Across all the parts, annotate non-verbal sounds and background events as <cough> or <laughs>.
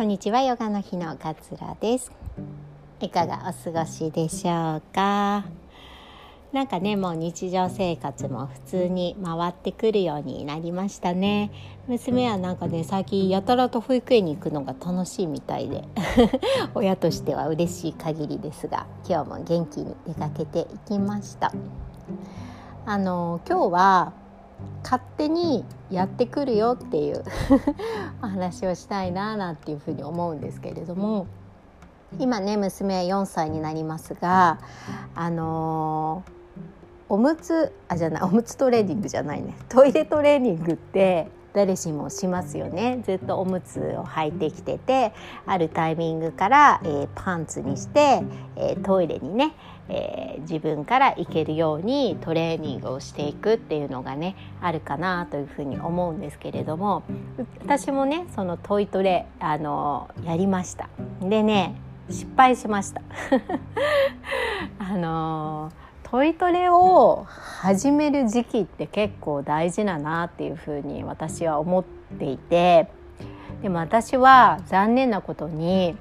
こんにちはヨガの日のかつらです。いかがお過ごしでしょうか？なんかねもう日常生活も普通に回ってくるようになりましたね。娘はなんかね最近やたらと保育園に行くのが楽しいみたいで <laughs> 親としては嬉しい限りですが今日も元気に出かけていきました。あの今日は勝手にやってくるよっていう <laughs> お話をしたいななんていうふうに思うんですけれども今ね娘4歳になりますがあのおむつあじゃないおむつトレーニングじゃないね。トイレトレーニングって誰しもしますよね。ずっとおむつを履いてきててあるタイミングから、えー、パンツにして、えー、トイレにね、えー、自分から行けるようにトレーニングをしていくっていうのがねあるかなというふうに思うんですけれども私もねそのトイトレあのやりました。でね失敗しました。<laughs> あのトイトレを始める時期って結構大事だなっていうふうに私は思っていてでも私は残念なことに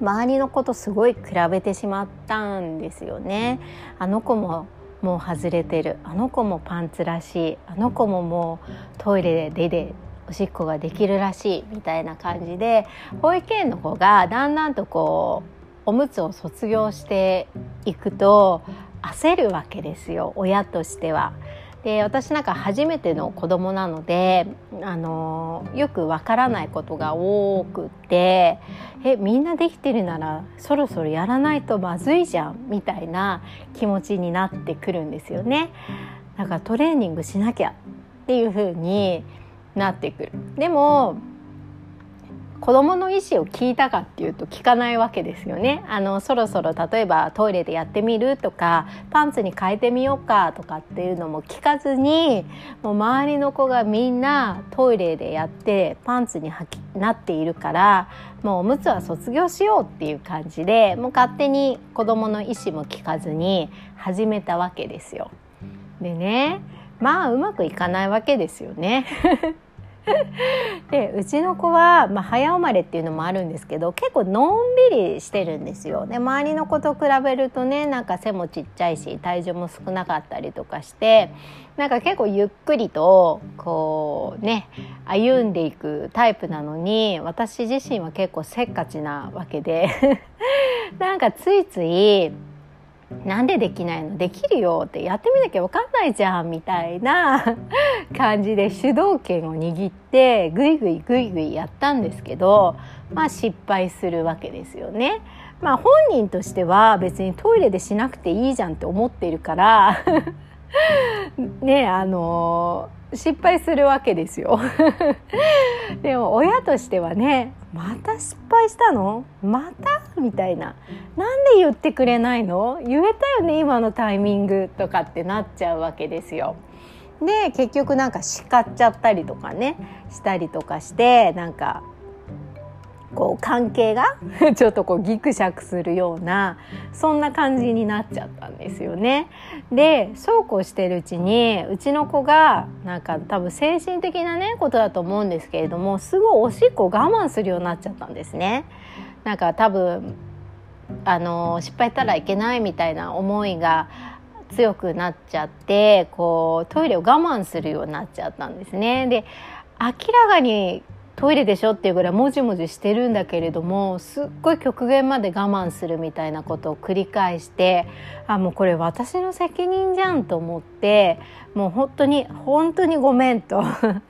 周りの子とすごい比べてしまったんですよね。あの子ももう外れてるあの子もパンツらしいあの子ももうトイレで出ておしっこができるらしいみたいな感じで保育園の子がだんだんとこうおむつを卒業していくと焦るわけですよ親としては。で私なんか初めての子供なのであのよくわからないことが多くてえみんなできてるならそろそろやらないとまずいじゃんみたいな気持ちになってくるんですよね。だからトレーニングしなきゃっていう風になってくる。でも子供の意思を聞いたかっていうと聞かないわけですよね。あのそろそろ例えばトイレでやってみるとかパンツに変えてみようかとかっていうのも聞かずにもう周りの子がみんなトイレでやってパンツになっているからもうおむつは卒業しようっていう感じでもう勝手に子供の意思も聞かずに始めたわけですよ。でねまあうまくいかないわけですよね。<laughs> <laughs> でうちの子は、まあ、早生まれっていうのもあるんですけど結構のんびりしてるんですよ。で周りの子と比べるとねなんか背もちっちゃいし体重も少なかったりとかしてなんか結構ゆっくりとこうね歩んでいくタイプなのに私自身は結構せっかちなわけで <laughs> なんかついついなんでできないの？できるよってやってみなきゃ分かんないじゃんみたいな <laughs> 感じで主導権を握ってぐいぐいぐいぐいやったんですけどまあ失敗するわけですよね。まあ本人としては別にトイレでしなくていいじゃんって思ってるから <laughs> ねあの失敗するわけですよ。<laughs> でも親としてはねまた失敗したの？また？みたいな。なんで言ってくれないの？言えたよね今のタイミングとかってなっちゃうわけですよ。で結局なんか叱っちゃったりとかねしたりとかしてなんかこう関係が <laughs> ちょっとこうギクシャクするようなそんな感じになっちゃったんですよね。でそうこうしてるうちにうちの子がなんか多分精神的なねことだと思うんですけれどもすごいおしっこを我慢するようになっちゃったんですね。なんか多分あの失敗したらいけないみたいな思いが強くなっちゃってこうトイレを我慢するようになっちゃったんですね。で明らかにトイレでしょっていうぐらいもじもじしてるんだけれどもすっごい極限まで我慢するみたいなことを繰り返してあもうこれ私の責任じゃんと思ってもう本当に本当にごめんと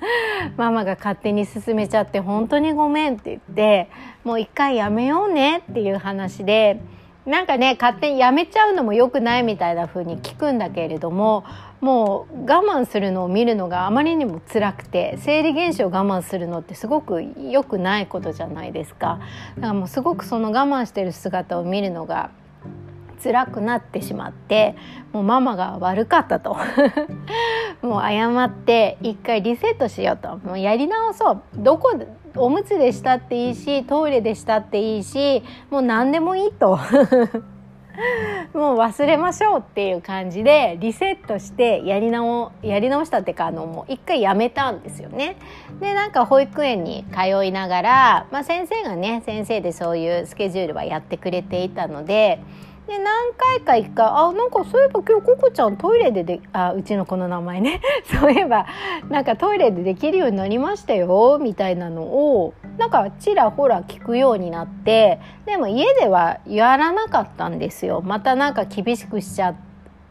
<laughs> ママが勝手に進めちゃって本当にごめんって言ってもう一回やめようねっていう話でなんかね勝手にやめちゃうのもよくないみたいな風に聞くんだけれどももう我慢するのを見るのがあまりにも辛くて生理現象を我慢するのってすごく良くないことじゃないですか。だからもうすごくその我慢してる姿を見るのが辛くなってしまってもうママが悪かったと <laughs> もう謝って一回リセットしようともうやり直そうどこおむつでしたっていいしトイレでしたっていいしもう何でもいいと <laughs> もう忘れましょうっていう感じでリセットしてやり直やり直したっていうかあのもう一回やめたんですよね。でなんか保育園に通いながら、まあ、先生がね先生でそういうスケジュールはやってくれていたので。で何回か行くかあなんかそういえば今日ココちゃんトイレでであうちの子の名前ね <laughs> そういえばなんかトイレでできるようになりましたよみたいなのをなんかちらほら聞くようになってでも家ではやらなかったんですよまたなんか厳しくしちゃっ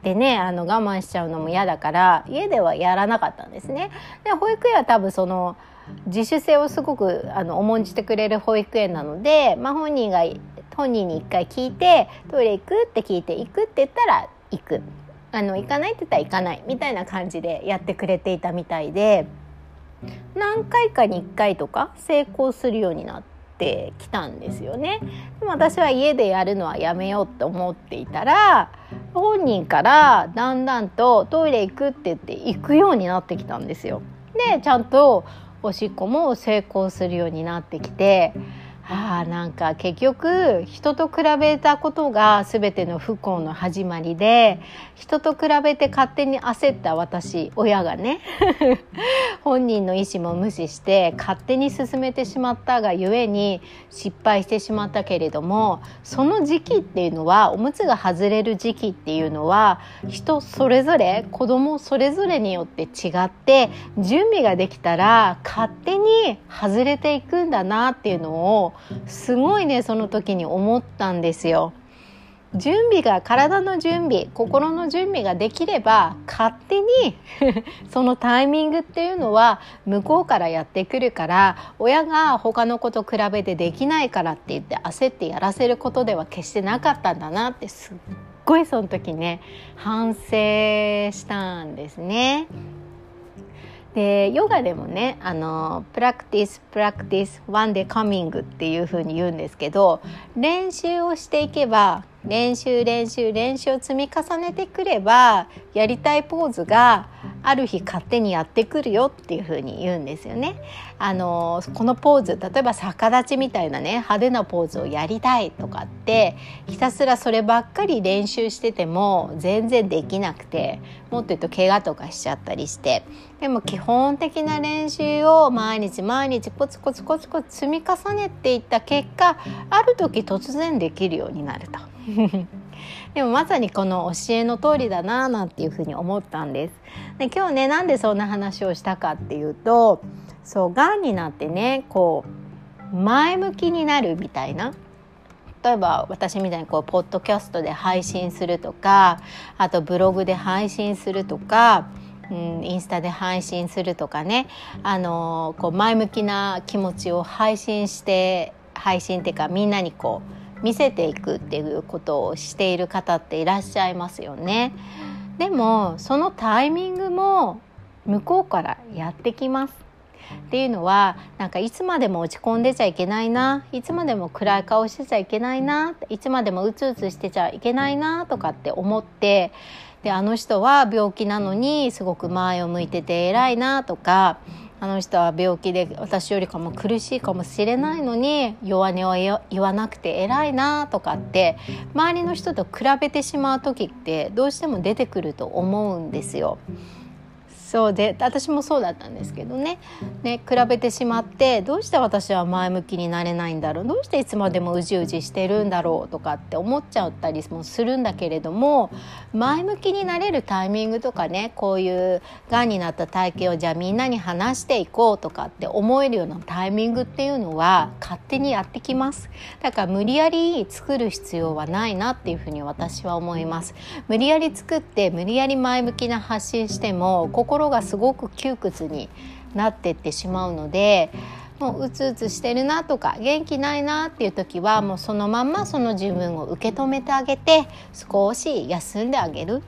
てねあの我慢しちゃうのも嫌だから家ではやらなかったんですね。で保育園は多分その自主性をすごくあの重んじてくれる保育園なので、まあ、本人が本人に一回聞いてトイレ行くって聞いて行くって言ったら行くあの行かないって言ったら行かないみたいな感じでやってくれていたみたいで何回かに1回とか成功するようになってきたんですよね。でも私は家でやるのはやめようって思っていたら本人からだんだんとトイレ行くって言って行くようになってきたんですよ。でちゃんとおしっこも成功するようになってきて。あなんか結局人と比べたことが全ての不幸の始まりで人と比べて勝手に焦った私親がね <laughs> 本人の意思も無視して勝手に進めてしまったがゆえに失敗してしまったけれどもその時期っていうのはおむつが外れる時期っていうのは人それぞれ子供それぞれによって違って準備ができたら勝手に外れていくんだなっていうのをすごいねその時に思ったんですよ。準備が体の準備心の準備ができれば勝手に <laughs> そのタイミングっていうのは向こうからやってくるから親が他の子と比べてできないからって言って焦ってやらせることでは決してなかったんだなってすっごいその時ね反省したんですね。でヨガでもねあの practice practice one day coming っていうふうに言うんですけど練習をしていけば練習練習練習を積み重ねてくればやりたいポーズがある日勝手にやってくるよっていうふうに言うんですよね。あのこのポーズ例えば逆立ちみたいなね派手なポーズをやりたいとかってひたすらそればっかり練習してても全然できなくてもっと言うと怪我とかしちゃったりしてでも基本的な練習を毎日毎日コツコツコツコツ積み重ねていった結果ある時突然できるようになると。でもまさにこの教えの通りだななんていうふうに思ったんです。で今日ねなんでそんな話をしたかっていうとそうがんになってねこう前向きになるみたいな例えば私みたいにこうポッドキャストで配信するとかあとブログで配信するとか、うん、インスタで配信するとかねあのこう前向きな気持ちを配信して配信っていうかみんなにこう見せていくっていうことをしている方っていらっしゃいますよね。でもそのタイミングも向こうからやってきます。っていうのはなんかいつまでも落ち込んでちゃいけないないつまでも暗い顔してちゃいけないないつまでもうつうつしてちゃいけないなとかって思ってであの人は病気なのにすごく前を向いてて偉いなとかあの人は病気で私よりかも苦しいかもしれないのに弱音を言わなくて偉いなとかって周りの人と比べてしまう時ってどうしても出てくると思うんですよ。そうで私もそうだったんですけどね。ね比べてしまってどうして私は前向きになれないんだろう？どうしていつまでもうじうじしてるんだろうとかって思っちゃったりもするんだけれども前向きになれるタイミングとかねこういうがんになった体験をじゃあみんなに話していこうとかって思えるようなタイミングっていうのは勝手にやってきます。だから無理やり作る必要はないなっていうふうに私は思います。無理やり作って無理やり前向きな発信しても心がすごく窮屈になってってしまうのでもううつうつしてるなとか元気ないなっていう時はもうそのまんまその自分を受け止めてあげて少し休んであげる。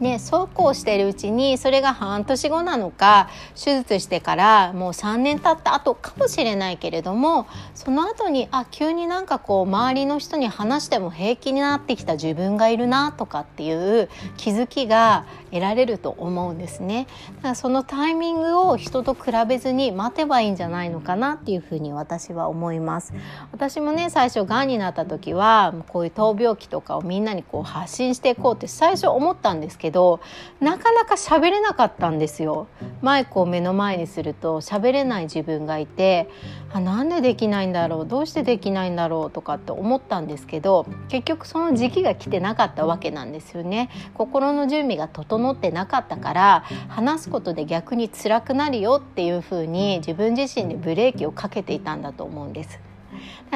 ね、そうこうしているうちにそれが半年後なのか手術してからもう3年経った後かもしれないけれどもその後にあ急になんかこう周りの人に話しても平気になってきた自分がいるなとかっていう気づきが得られると思うんですね。だからそのタイミングを人と比べずに待てばいいんじゃないのかなっていうふうに私は思います。私もね最初がんになった時はこういう闘病期とかをみんなにこう発信していこうって最初思ったんですけどどなかなか喋れなかったんですよ。マイクを目の前にすると喋れない自分がいてあなんでできないんだろうどうしてできないんだろうとかって思ったんですけど結局その時期が来てなかったわけなんですよね。心の準備が整ってなかったから話すことで逆に辛くなるよっていうふうに自分自身でブレーキをかけていたんだと思うんです。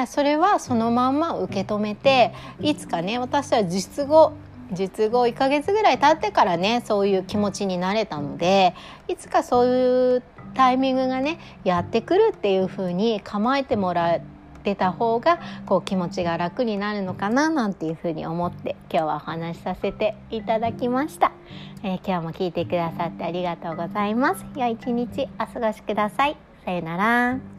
それはそのまんま受け止めていつかね私は術後術後1ヶ月ぐらい経ってからねそういう気持ちになれたのでいつかそういうタイミングがねやってくるっていう風に構えてもらってた方がこう気持ちが楽になるのかななんていう風に思って今日はお話しさせていただきました、えー、今日も聞いてくださってありがとうございます。良い一日お過ごしください。さよなら。